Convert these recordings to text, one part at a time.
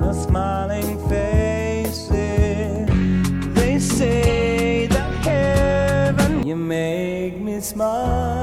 no smiling faces. They say that heaven, you make me smile.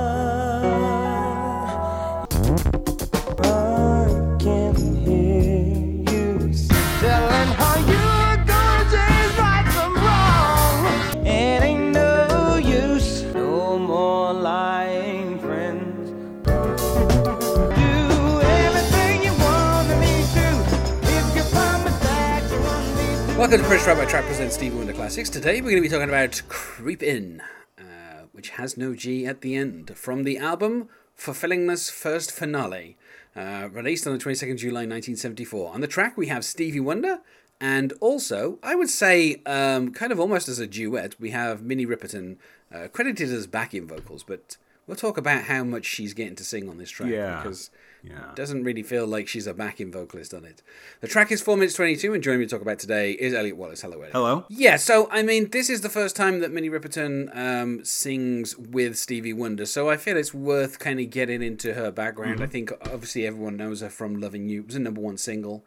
Welcome to British Rabbi Trap presents Stevie Wonder Classics. Today we're going to be talking about Creep In, uh, which has no G at the end, from the album Fulfillingness First Finale, uh, released on the 22nd July 1974. On the track we have Stevie Wonder, and also, I would say, um, kind of almost as a duet, we have Minnie Riperton, uh, credited as backing vocals, but we'll talk about how much she's getting to sing on this track, Yeah. because Yeah. doesn't really feel like she's a backing vocalist on it. The track is 4 minutes 22, and joining me to talk about today is Elliot Wallace. Hello, Elliot. Hello. Yeah, so I mean, this is the first time that Minnie Riperton um, sings with Stevie Wonder, so I feel it's worth kind of getting into her background. I think obviously everyone knows her from "Loving You." It was a number one single.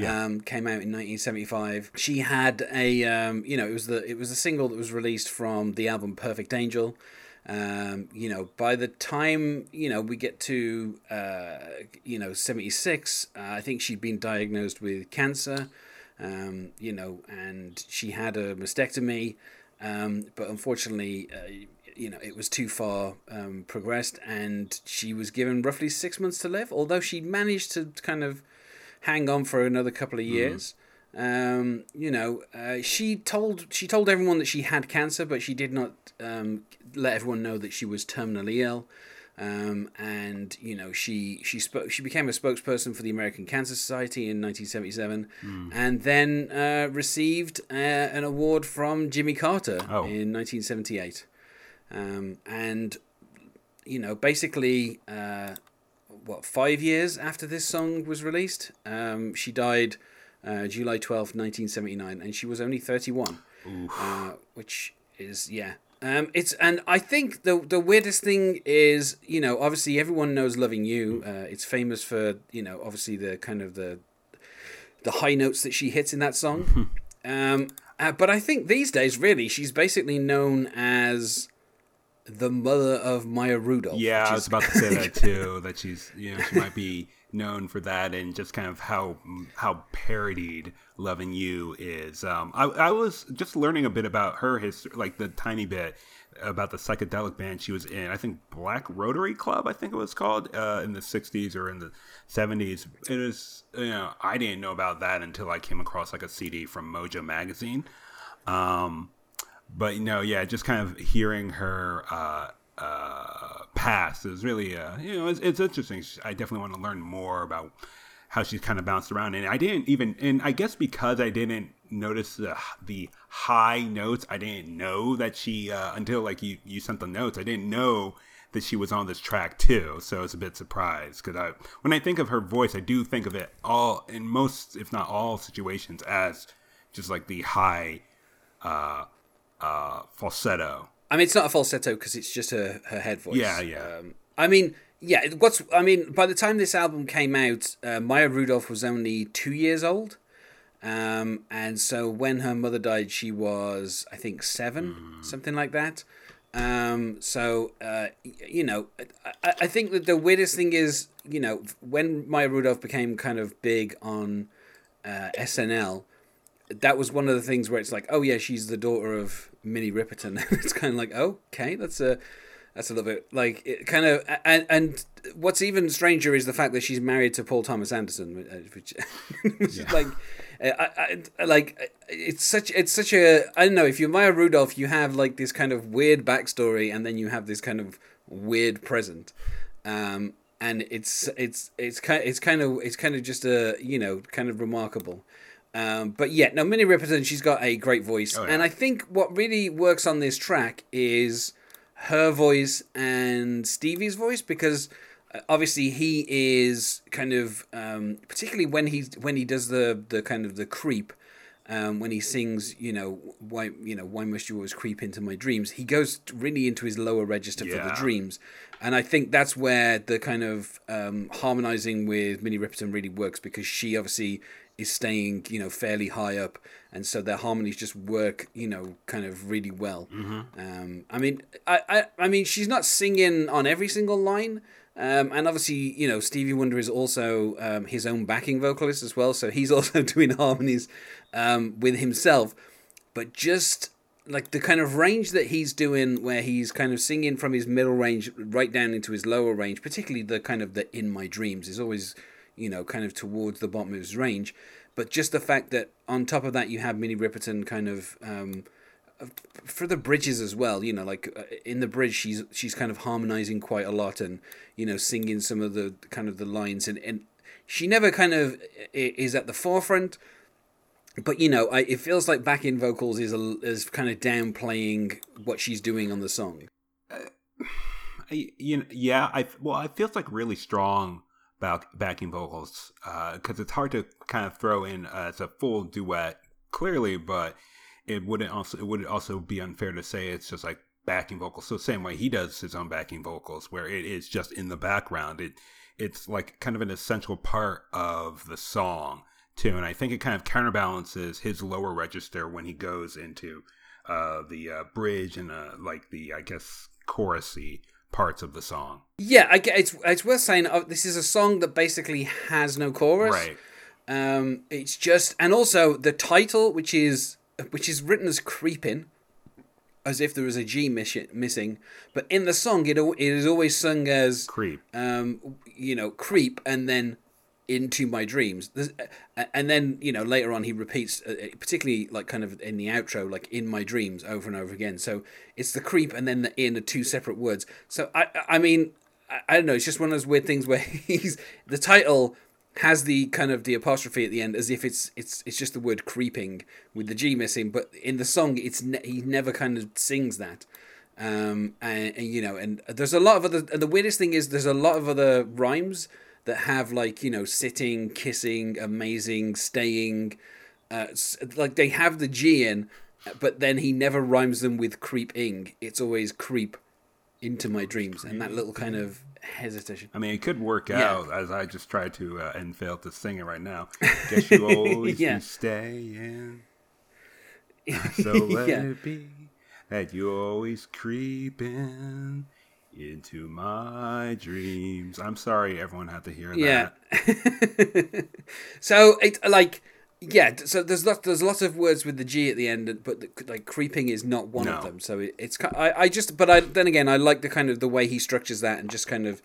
Um, came out in 1975. She had a, um, you know, it was the it was a single that was released from the album Perfect Angel. Um, you know, by the time you know we get to uh, you know 76, uh, I think she'd been diagnosed with cancer um, you know, and she had a mastectomy, um, but unfortunately, uh, you know, it was too far um, progressed, and she was given roughly six months to live. Although she managed to kind of hang on for another couple of years. Um, you know, uh, she told she told everyone that she had cancer, but she did not um, let everyone know that she was terminally ill. Um, and you know she she spoke she became a spokesperson for the American Cancer Society in 1977, and then uh, received uh, an award from Jimmy Carter Oh. in 1978. Um, and you know basically uh, what five years after this song was released, um, she died uh, July 12th, 1979, and she was only 31, uh, which is yeah. Um, it's and I think the the weirdest thing is you know obviously everyone knows "Loving You." Uh, it's famous for you know obviously the kind of the the high notes that she hits in that song. um, uh, but I think these days, really, she's basically known as the mother of Maya Rudolph. Yeah, I was about to say that too. That she's, you know, she might be known for that, and just kind of how how parodied "Loving You" is. Um, I, I was just learning a bit about her history, like the tiny bit about the psychedelic band she was in. I think Black Rotary Club, I think it was called, uh, in the '60s or in the '70s. It is, you know, I didn't know about that until I came across like a CD from Mojo magazine. Um, but know, yeah, just kind of hearing her uh, uh, past is really, uh, you know, it's, it's interesting. I definitely want to learn more about how she's kind of bounced around. And I didn't even, and I guess because I didn't notice the the high notes, I didn't know that she uh, until like you you sent the notes. I didn't know that she was on this track too. So it's a bit surprised because I when I think of her voice, I do think of it all in most, if not all, situations as just like the high uh, uh, falsetto. I mean, it's not a falsetto because it's just her her head voice. Yeah, yeah. Um, I mean, yeah. What's I mean, by the time this album came out, uh, Maya Rudolph was only two years old, um, and so when her mother died, she was I think seven, Hmm. something like that. Um, so uh, you know, I, I think that the weirdest thing is, you know, when Maya Rudolph became kind of big on uh, SNL, that was one of the things where it's like, oh yeah, she's the daughter of Minnie Riperton. it's kind of like, okay, that's a that's a little bit like it kind of and and what's even stranger is the fact that she's married to Paul Thomas Anderson, uh, which, which is like. uh, I, I, like it's such it's such a I don't know if you're Maya Rudolph you have like this kind of weird backstory and then you have this kind of weird present um, and it's it's it's kind it's kind of it's kind of just a you know kind of remarkable. Um, but yeah, no, Minnie Riperton, she's got a great voice, Oh, yeah. and I think what really works on this track is her voice and Stevie's voice because uh, obviously he is kind of um, particularly when he when he does the the kind of the creep um, when he sings, you know, why you know why must you always creep into my dreams? He goes really into his lower register for the dreams, and I think that's where the kind of um, harmonizing with Minnie Riperton really works because she obviously is staying you know fairly high up, and so their harmonies just work you know kind of really well. Um, I mean, I, I I mean she's not singing on every single line. Um, and obviously, you know, Stevie Wonder is also um, his own backing vocalist as well, so he's also doing harmonies um, with himself. But just like the kind of range that he's doing, where he's kind of singing from his middle range right down into his lower range, particularly the kind of the "In My Dreams" is always, you know, kind of towards the bottom of his range. But just the fact that on top of that you have Minnie Riperton kind of um, for the bridges as well you know like uh, in the bridge she's she's kind of harmonizing quite a lot and you know singing some of the kind of the lines and and she never kind of is at the forefront. But you know I, it feels like backing vocals is a, is kind of downplaying what she's doing on the song. I, you know, yeah, I well, it feels like really strong back, backing vocals because it's hard to kind of throw in as a full duet clearly, but it wouldn't also it would also be unfair to say it's just like backing vocals. So same way he does his own backing vocals, where it is just in the background. It it's like kind of an essential part of the song too, and I think it kind of counterbalances his lower register when he goes into uh, the uh, bridge and uh, like the I guess chorusy parts of the song. yeah I, it's it's worth saying uh, this is a song that basically has no chorus Right. Um, it's just, and also the title, which is which is written as creeping, as if there was a G miss- missing, but in the song it it is always sung as Creep. um, you know, creep, and then into my dreams. There's, uh, and then you know later on he repeats, uh, particularly like kind of in the outro, like in my dreams over and over again. So it's the creep and then the in are two separate words. So I I mean I, I don't know. It's just one of those weird things where he's the title has the kind of the apostrophe at the end as if it's it's it's just the word creeping with the G missing, but in the song it's ne- he never kind of sings that. Um, and, and you know, and there's a lot of other. And the weirdest thing is, there's a lot of other rhymes that have like you know, sitting, kissing, amazing, staying. Uh, like they have the G in, but then he never rhymes them with creeping. It's always creep into my dreams, and that little kind of hesitation. I mean, it could work Yeah. out as I just tried to uh, and failed to sing it right now. Guess you always Yeah. been staying, so let Yeah. it be that you always creeping into my dreams. I'm sorry, everyone had to hear Yeah. that. so it like yeah. So there's lots there's lots of words with the G at the end, but the, like creeping is not one of them. So it, it's I I just but I then again I like the kind of the way he structures that and just kind of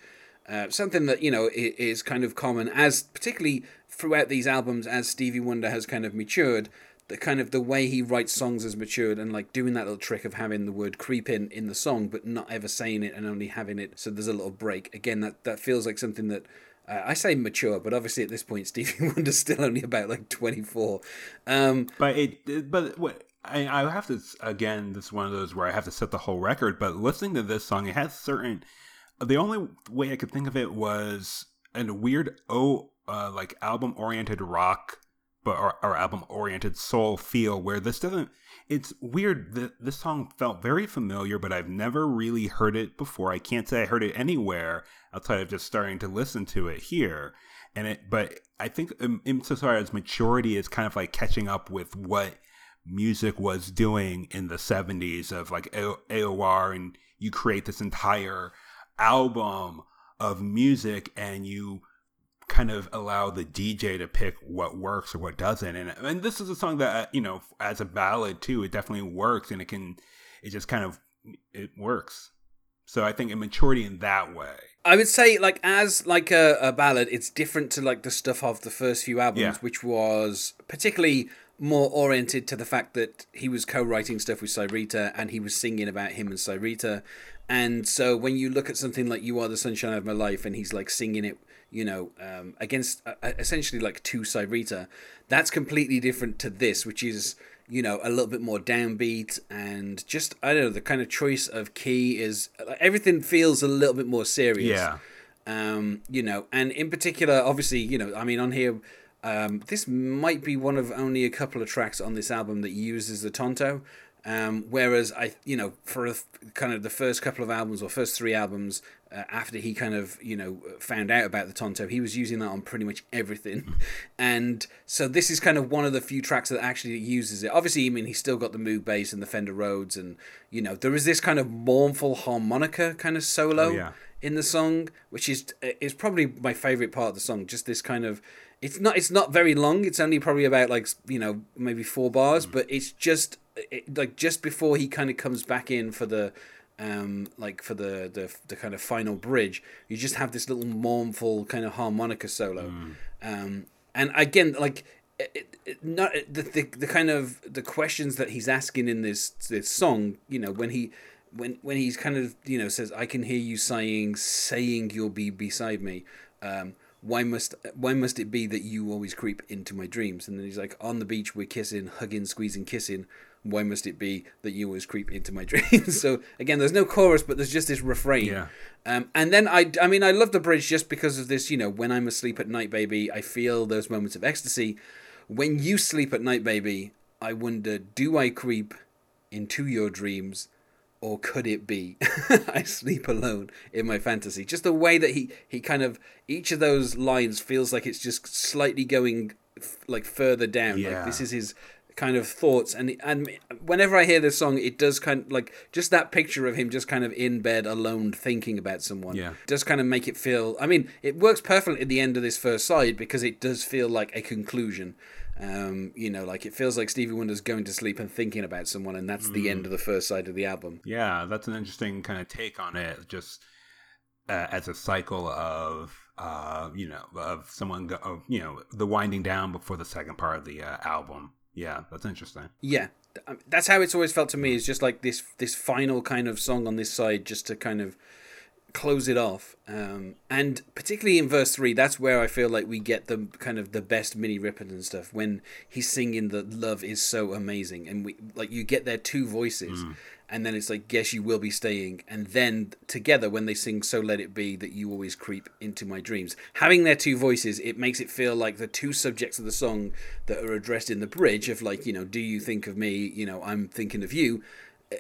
uh, something that you know is kind of common as particularly throughout these albums as Stevie Wonder has kind of matured. The kind of the way he writes songs has matured, and like doing that little trick of having the word "creep" in in the song, but not ever saying it and only having it so there's a little break. Again, that that feels like something that uh, I say mature, but obviously at this point Stevie Wonder's still only about like 24. Um, But it, but what I, I have to again. This is one of those where I have to set the whole record. But listening to this song, it has certain. The only way I could think of it was a weird oh, uh, like album oriented rock, but our, or album oriented soul feel. Where this doesn't. It's weird that this song felt very familiar, but I've never really heard it before. I can't say I heard it anywhere outside of just starting to listen to it here and it but i think um, insofar as maturity is kind of like catching up with what music was doing in the 70s of like aor and you create this entire album of music and you kind of allow the dj to pick what works or what doesn't and, and this is a song that uh, you know as a ballad too it definitely works and it can it just kind of it works so i think in maturity in that way I would say like as like a, a ballad, it's different to like the stuff of the first few albums, Yeah. which was particularly more oriented to the fact that he was co-writing stuff with Syreeta and he was singing about him and Syreeta. And so when you look at something like "You Are the Sunshine of My Life" and he's like singing it, you know, um, against uh, essentially like two Syreeta, that's completely different to this, which is you know a little bit more downbeat and just I don't know the kind of choice of key is everything feels a little bit more serious. Yeah. Um, you know, and in particular, obviously, you know, I mean, on here, um, this might be one of only a couple of tracks on this album that uses the Tonto. Um, whereas I, you know, for a, kind of the first couple of albums or first three albums uh, after he kind of, you know, found out about the Tonto, he was using that on pretty much everything. And so this is kind of one of the few tracks that actually uses it. Obviously, I mean, he's still got the Moog bass and the Fender Rhodes, and you know, there is this kind of mournful harmonica kind of solo yeah. in the song, which is is probably my favorite part of the song. Just this kind of it's not it's not very long. It's only probably about like you know maybe four bars, but it's just it, like just before he kind of comes back in for the um like for the, the the kind of final bridge you just have this little mournful kind of harmonica solo. Um and again like it, it, not the, the the kind of the questions that he's asking in this this song you know when he when when he's kind of you know says i can hear you sighing saying you'll be beside me um why must why must it be that you always creep into my dreams and then he's like on the beach we're kissing hugging squeezing kissing why must it be that you always creep into my dreams so again there's no chorus but there's just this refrain Yeah. um, and then I, I mean, I love the bridge just because of this. You know, when I'm asleep at night, baby, I feel those moments of ecstasy. When you sleep at night, baby, I wonder, do I creep into your dreams, or could it be I sleep alone in my fantasy? Just the way that he he kind of each of those lines feels like it's just slightly going f- like further down. Like Yeah. this is his kind of thoughts and and whenever I hear this song it does kind of like just that picture of him just kind of in bed alone thinking about someone Yeah. does kind of make it feel I mean it works perfectly at the end of this first side because it does feel like a conclusion um you know like it feels like Stevie Wonder's going to sleep and thinking about someone and that's the end of the first side of the album Yeah, that's an interesting kind of take on it, just uh, as a cycle of, uh, you know, of someone, go, of, you know, the winding down before the second part of the uh, album. Yeah, that's interesting. Yeah, um, that's how it's always felt to me. Is just like this this final kind of song on this side, just to kind of close it off. Um, and particularly in verse three, that's where I feel like we get the kind of the best mini Minnie Riperton stuff when he's singing that love is so amazing, and we like you get their two voices. And then it's like, guess you will be staying. And then together, when they sing "So Let It Be," that you always creep into my dreams. Having their two voices, it makes it feel like the two subjects of the song that are addressed in the bridge of like, you know, do you think of me? You know, I'm thinking of you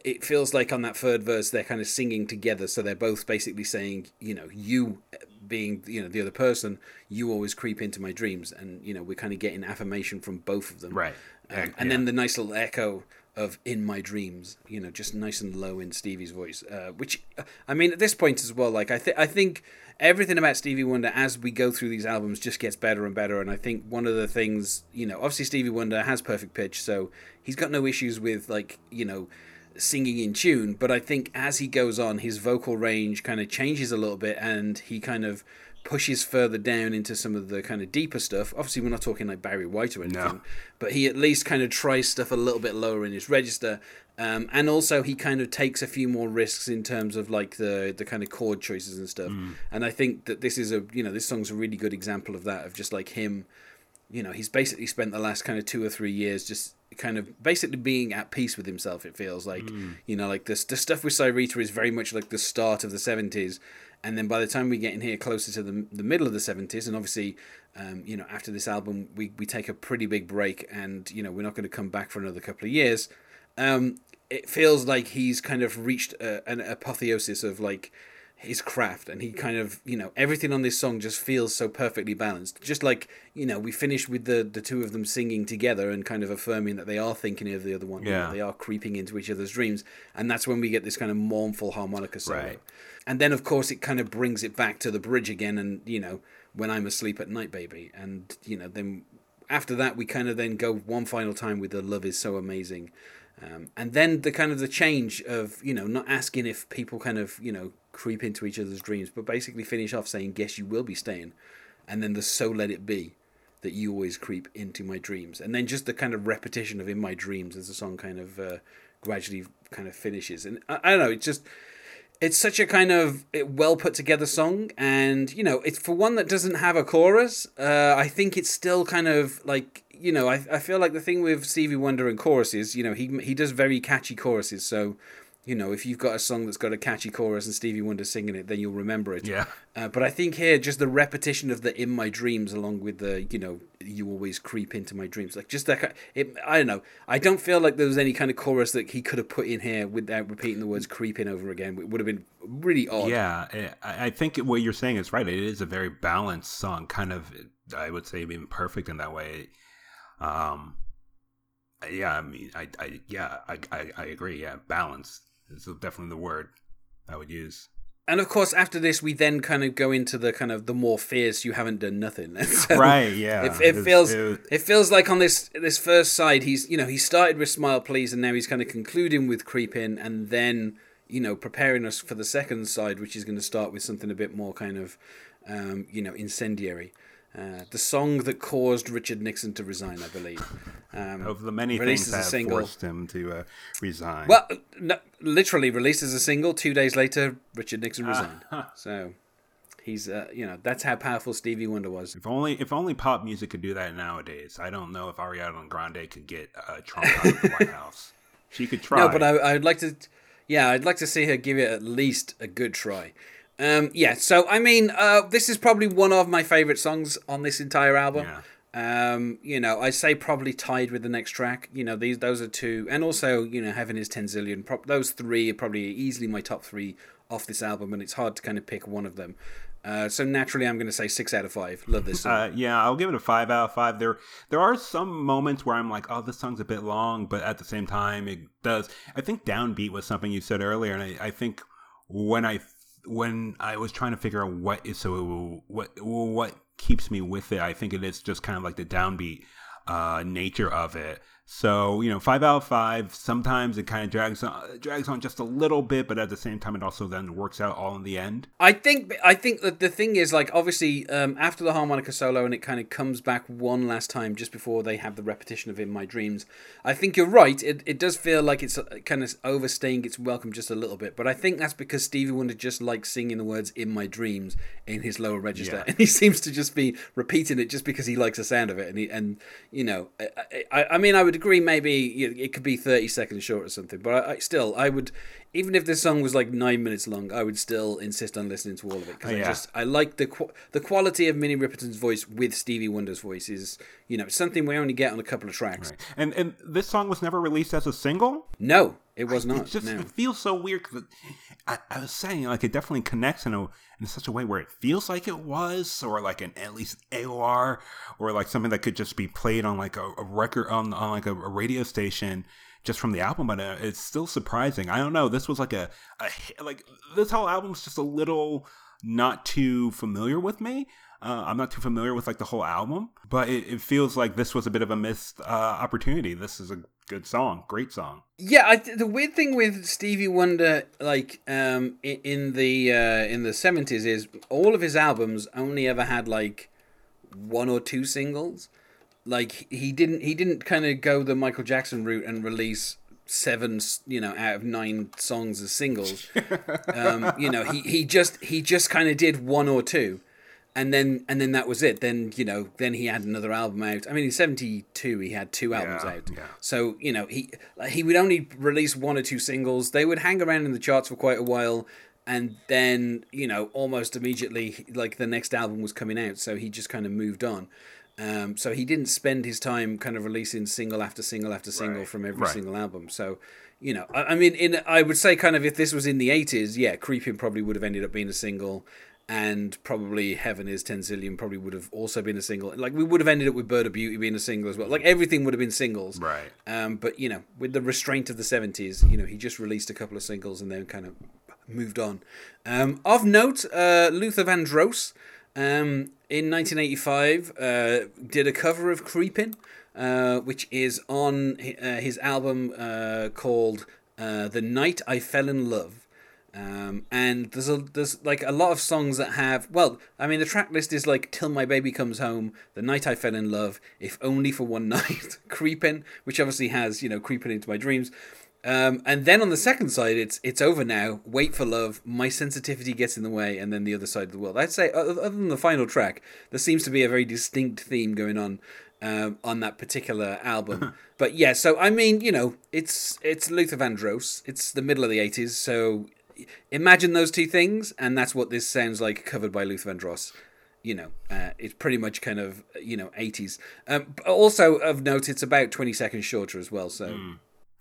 it feels like on that third verse they're kind of singing together. So they're both basically saying you know you being you know the other person you always creep into my dreams. And you know we're kind of getting affirmation from both of them. Right. um, Yeah, and then the nice little echo of in my dreams you know just nice and low in stevie's voice uh, which uh, i mean at this point as well like i think i think everything about stevie wonder as we go through these albums just gets better and better. And i think one of the things you know obviously stevie wonder has perfect pitch. So he's got no issues with like you know singing in tune, but I think as he goes on, his vocal range kind of changes a little bit and he kind of pushes further down into some of the kind of deeper stuff. Obviously, we're not talking like Barry White or anything, No. but he at least kind of tries stuff a little bit lower in his register. Um, and also, he kind of takes a few more risks in terms of like the the kind of chord choices and stuff. And I think that this is a you know this song's a really good example of that of just like him you know, he's basically spent the last kind of two or three years just kind of basically being at peace with himself. It feels like, you know, like this the stuff with Syreeta is very much like the start of the seventies, and then by the time we get in here closer to the the middle of the seventies, and obviously, um, you know, after this album, we we take a pretty big break, and you know, we're not going to come back for another couple of years. Um, it feels like he's kind of reached a, an apotheosis of like his craft and he kind of you know everything on this song just feels so perfectly balanced just like you know we finished with the the two of them singing together and kind of affirming that they are thinking of the other one Yeah. they are creeping into each other's dreams and that's when we get this kind of mournful harmonica solo Right. and then of course it kind of brings it back to the bridge again and you know when i'm asleep at night baby and you know then after that we kind of then go one final time with the love is so amazing um, and then the kind of the change of you know not asking if people kind of you know creep into each other's dreams but basically finish off saying guess you will be staying. And then the so let it be that you always creep into my dreams. And then just the kind of repetition of in my dreams as the song kind of uh, gradually kind of finishes. And I, I don't know it's just it's such a kind of well put together song and you know it's for one that doesn't have a chorus uh, i think it's still kind of like you know I, I feel like the thing with stevie wonder and choruses you know he he does very catchy choruses so you know, if you've got a song that's got a catchy chorus and Stevie Wonder singing it, then you'll remember it. Yeah. Uh, but I think here, just the repetition of the "In My Dreams" along with the, you know, "You Always Creep Into My Dreams," like just that. It, I don't know. I don't feel like there was any kind of chorus that he could have put in here without repeating the words "creeping" over again. It would have been really odd. Yeah, eh, I I think what you're saying is right. It is a very balanced song, kind of. I would say even perfect in that way. Um, yeah, I mean, I, I yeah, I, I, I agree. Yeah, balanced is definitely the word I would use. And of course, after this, we then kind of go into the kind of the more fierce. You haven't done nothing. So Right, yeah. It, it It's- feels it- it feels like on this this first side, he's you know he started with Smile Please, and now he's kind of concluding with Creep In, and then you know preparing us for the second side, which is going to start with something a bit more kind of um, you know incendiary. Uh, the song that caused Richard Nixon to resign, I believe. Um, Of the many things that forced him to uh, resign. well, no, literally released as a single. Two days later, Richard Nixon resigned. so he's uh, you know that's how powerful Stevie Wonder was. If only if only pop music could do that nowadays. I don't know if Ariana Grande could get uh, Trump out of the White House. She could try. No, but I, I'd like to, yeah, I'd like to see her give it at least a good try. Um, yeah, so I mean, uh, this is probably one of my favorite songs on this entire album. Yeah. Um, you know, I say probably tied with the next track. You know, these those are two, and also you know, Heaven is ten zillion. Pro- those three are probably easily my top three off this album, and it's hard to kind of pick one of them. Uh, so naturally, I'm going to say six out of five. Love this song. Uh, yeah, I'll give it a five out of five. There, there are some moments where I'm like, "Oh, this song's a bit long," but at the same time, it does. I think "Downbeat" was something you said earlier, and I, I think when I when I was trying to figure out what is so what what keeps me with it, I think it is just kind of like the downbeat uh, nature of it. So you know, five out of five. Sometimes it kind of drags on, drags on just a little bit, but at the same time, it also then works out all in the end. I think I think that the thing is like obviously um, after the harmonica solo and it kind of comes back one last time just before they have the repetition of "In My Dreams." I think you're right. It it does feel like it's uh, kind of overstaying its welcome just a little bit, but I think that's because Stevie Wonder just likes singing the words "In My Dreams" in his lower register, Yeah. and he seems to just be repeating it just because he likes the sound of it. And he and you know, I I, I mean, I would agree maybe it could be thirty seconds short or something, but I, I still I would even if this song was like nine minutes long, I would still insist on listening to all of it because Oh, I just I like the the quality of Minnie Riperton's voice with Stevie Wonder's voice is you know something we only get on a couple of tracks. And and this song was never released as a single. No, it was It not. just no. it feels so weird. 'cause it- I, I was saying like it definitely connects in a in such a way where it feels like it was, or like an at least AOR, or like something that could just be played on like a, a record on on like a, a radio station just from the album. But uh, it's still surprising. I don't know. This was like a, a like this whole album's just a little not too familiar with me. Uh, I'm not too familiar with like the whole album, but it, it feels like this was a bit of a missed uh, opportunity. This is a good song, great song. Yeah, I, the weird thing with Stevie Wonder, like um, in the uh, in the seventies, is all of his albums only ever had like one or two singles. Like he didn't he didn't kind of go the Michael Jackson route and release seven you know out of nine songs as singles. um, you know he, he just he just kind of did one or two. And then, and then that was it. Then you know, then he had another album out. I mean, in '72 he had two albums Yeah, out. yeah. So you know he he would only release one or two singles. They would hang around in the charts for quite a while, and then you know almost immediately like the next album was coming out. So he just kind of moved on. Um, so he didn't spend his time kind of releasing single after single after single Right, from every right. single album. So you know, I, I mean, in I would say kind of if this was in the '80s, yeah, Creeping probably would have ended up being a single. And probably Heaven is 10 zillion probably would have also been a single. Like, we would have ended up with Bird of Beauty being a single as well. Like, everything would have been singles. Right. Um, but you know, with the restraint of the seventies, you know, he just released a couple of singles and then kind of moved on. Um, of note, uh, Luther Vandross um, in 1985 uh, did a cover of "Creepin'," uh, which is on uh, his album uh, called uh, "The Night I Fell in Love." Um, and there's a there's like a lot of songs that have well, I mean the track list is like "Till My Baby Comes Home," "The Night I Fell in Love," "If Only for One Night," "Creepin'," which obviously has you know "Creeping into My Dreams," um, and then on the second side it's "It's Over Now," "Wait for Love," "My Sensitivity Gets in the Way," and then "The Other Side of the World." I'd say other other than the final track, there seems to be a very distinct theme going on. um, on that particular album. but yeah, so I mean, you know, it's it's Luther Vandross. It's the middle of the '80s, so imagine those two things, and that's what this sounds like, covered by Luther Vandross. You know, uh, it's pretty much kind of you know '80s. Um, also of note, it's about 20 seconds shorter as well. So.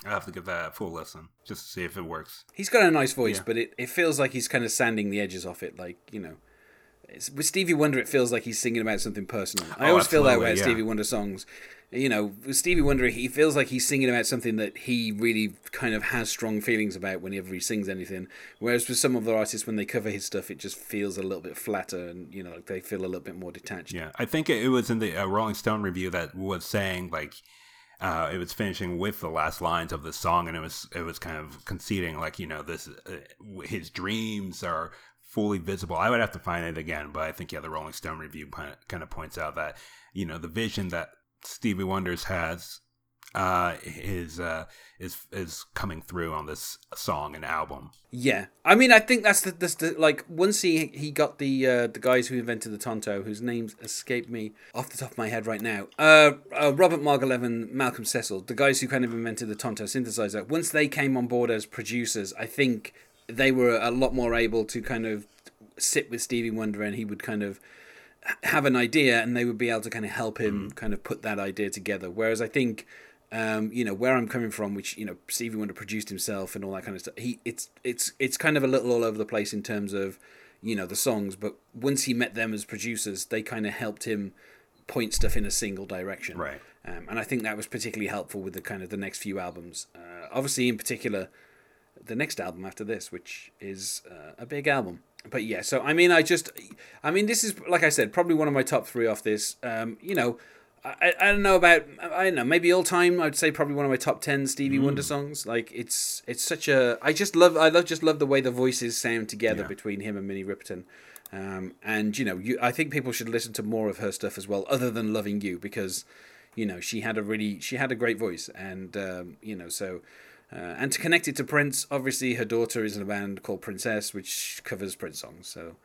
I have to give that a full listen just to see if it works. He's got a nice voice, Yeah. but it, it feels like he's kind of sanding the edges off it. Like, you know, with Stevie Wonder, it feels like he's singing about something personal. I Oh, always feel that way about yeah. Stevie Wonder songs. You know, with Stevie Wonder, he feels like he's singing about something that he really kind of has strong feelings about whenever he sings anything. Whereas with some other artists, when they cover his stuff, it just feels a little bit flatter and, you know, like they feel a little bit more detached. Yeah, I think it was in the uh, Rolling Stone review that was saying like uh, it was finishing with the last lines of the song, and it was it was kind of conceding like you know this uh, his dreams are fully visible. I would have to find it again, but I think yeah, the Rolling Stone review kind of points out that you know the vision that Stevie Wonder's has uh, is uh, is is coming through on this song and album. Yeah, I mean, I think that's the, that's the like once he he got the uh, the guys who invented the Tonto, whose names escape me off the top of my head right now. Uh, uh Robert Margouleff, Malcolm Cecil, the guys who kind of invented the Tonto synthesizer. Once they came on board as producers, I think they were a lot more able to kind of sit with Stevie Wonder, and he would kind of have an idea, and they would be able to kind of help him kind of put that idea together. Whereas I think um, you know where I'm coming from, which you know Stevie Wonder produced himself and all that kind of stuff. He it's it's it's kind of a little all over the place in terms of you know the songs, but once he met them as producers, they kind of helped him point stuff in a single direction. Right. Um, and I think that was particularly helpful with the kind of the next few albums. Uh, obviously, in particular, the next album after this, which is uh, a big album. But yeah, so I mean, I just, I mean, this is like I said, probably one of my top three off this. Um, you know, I, I don't know about I don't know maybe all time I'd say probably one of my top ten Stevie Mm. Wonder songs. Like it's it's such a I just love I love just love the way the voices sound together Yeah. between him and Minnie Riperton. Um, and you know, you I think people should listen to more of her stuff as well, other than Loving You, because you know she had a really she had a great voice, and um, you know so. Uh, and to connect it to Prince, obviously her daughter is in a band called Princess, which covers Prince songs. So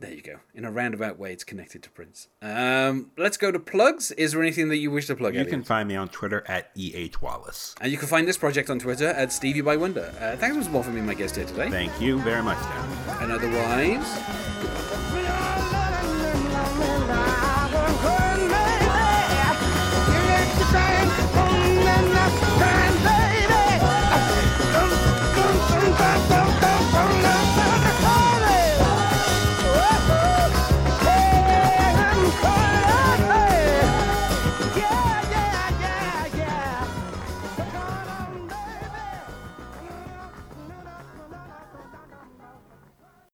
there you go. In a roundabout way, it's connected to Prince. Um, let's go to plugs. Is there anything that you wish to plug? You Elliot? can find me on Twitter at eh wallace. And you can find this project on Twitter at Stevie by Wonder. Uh, thanks once more for being my guest here today. Thank you very much, Dan. And otherwise, goodbye.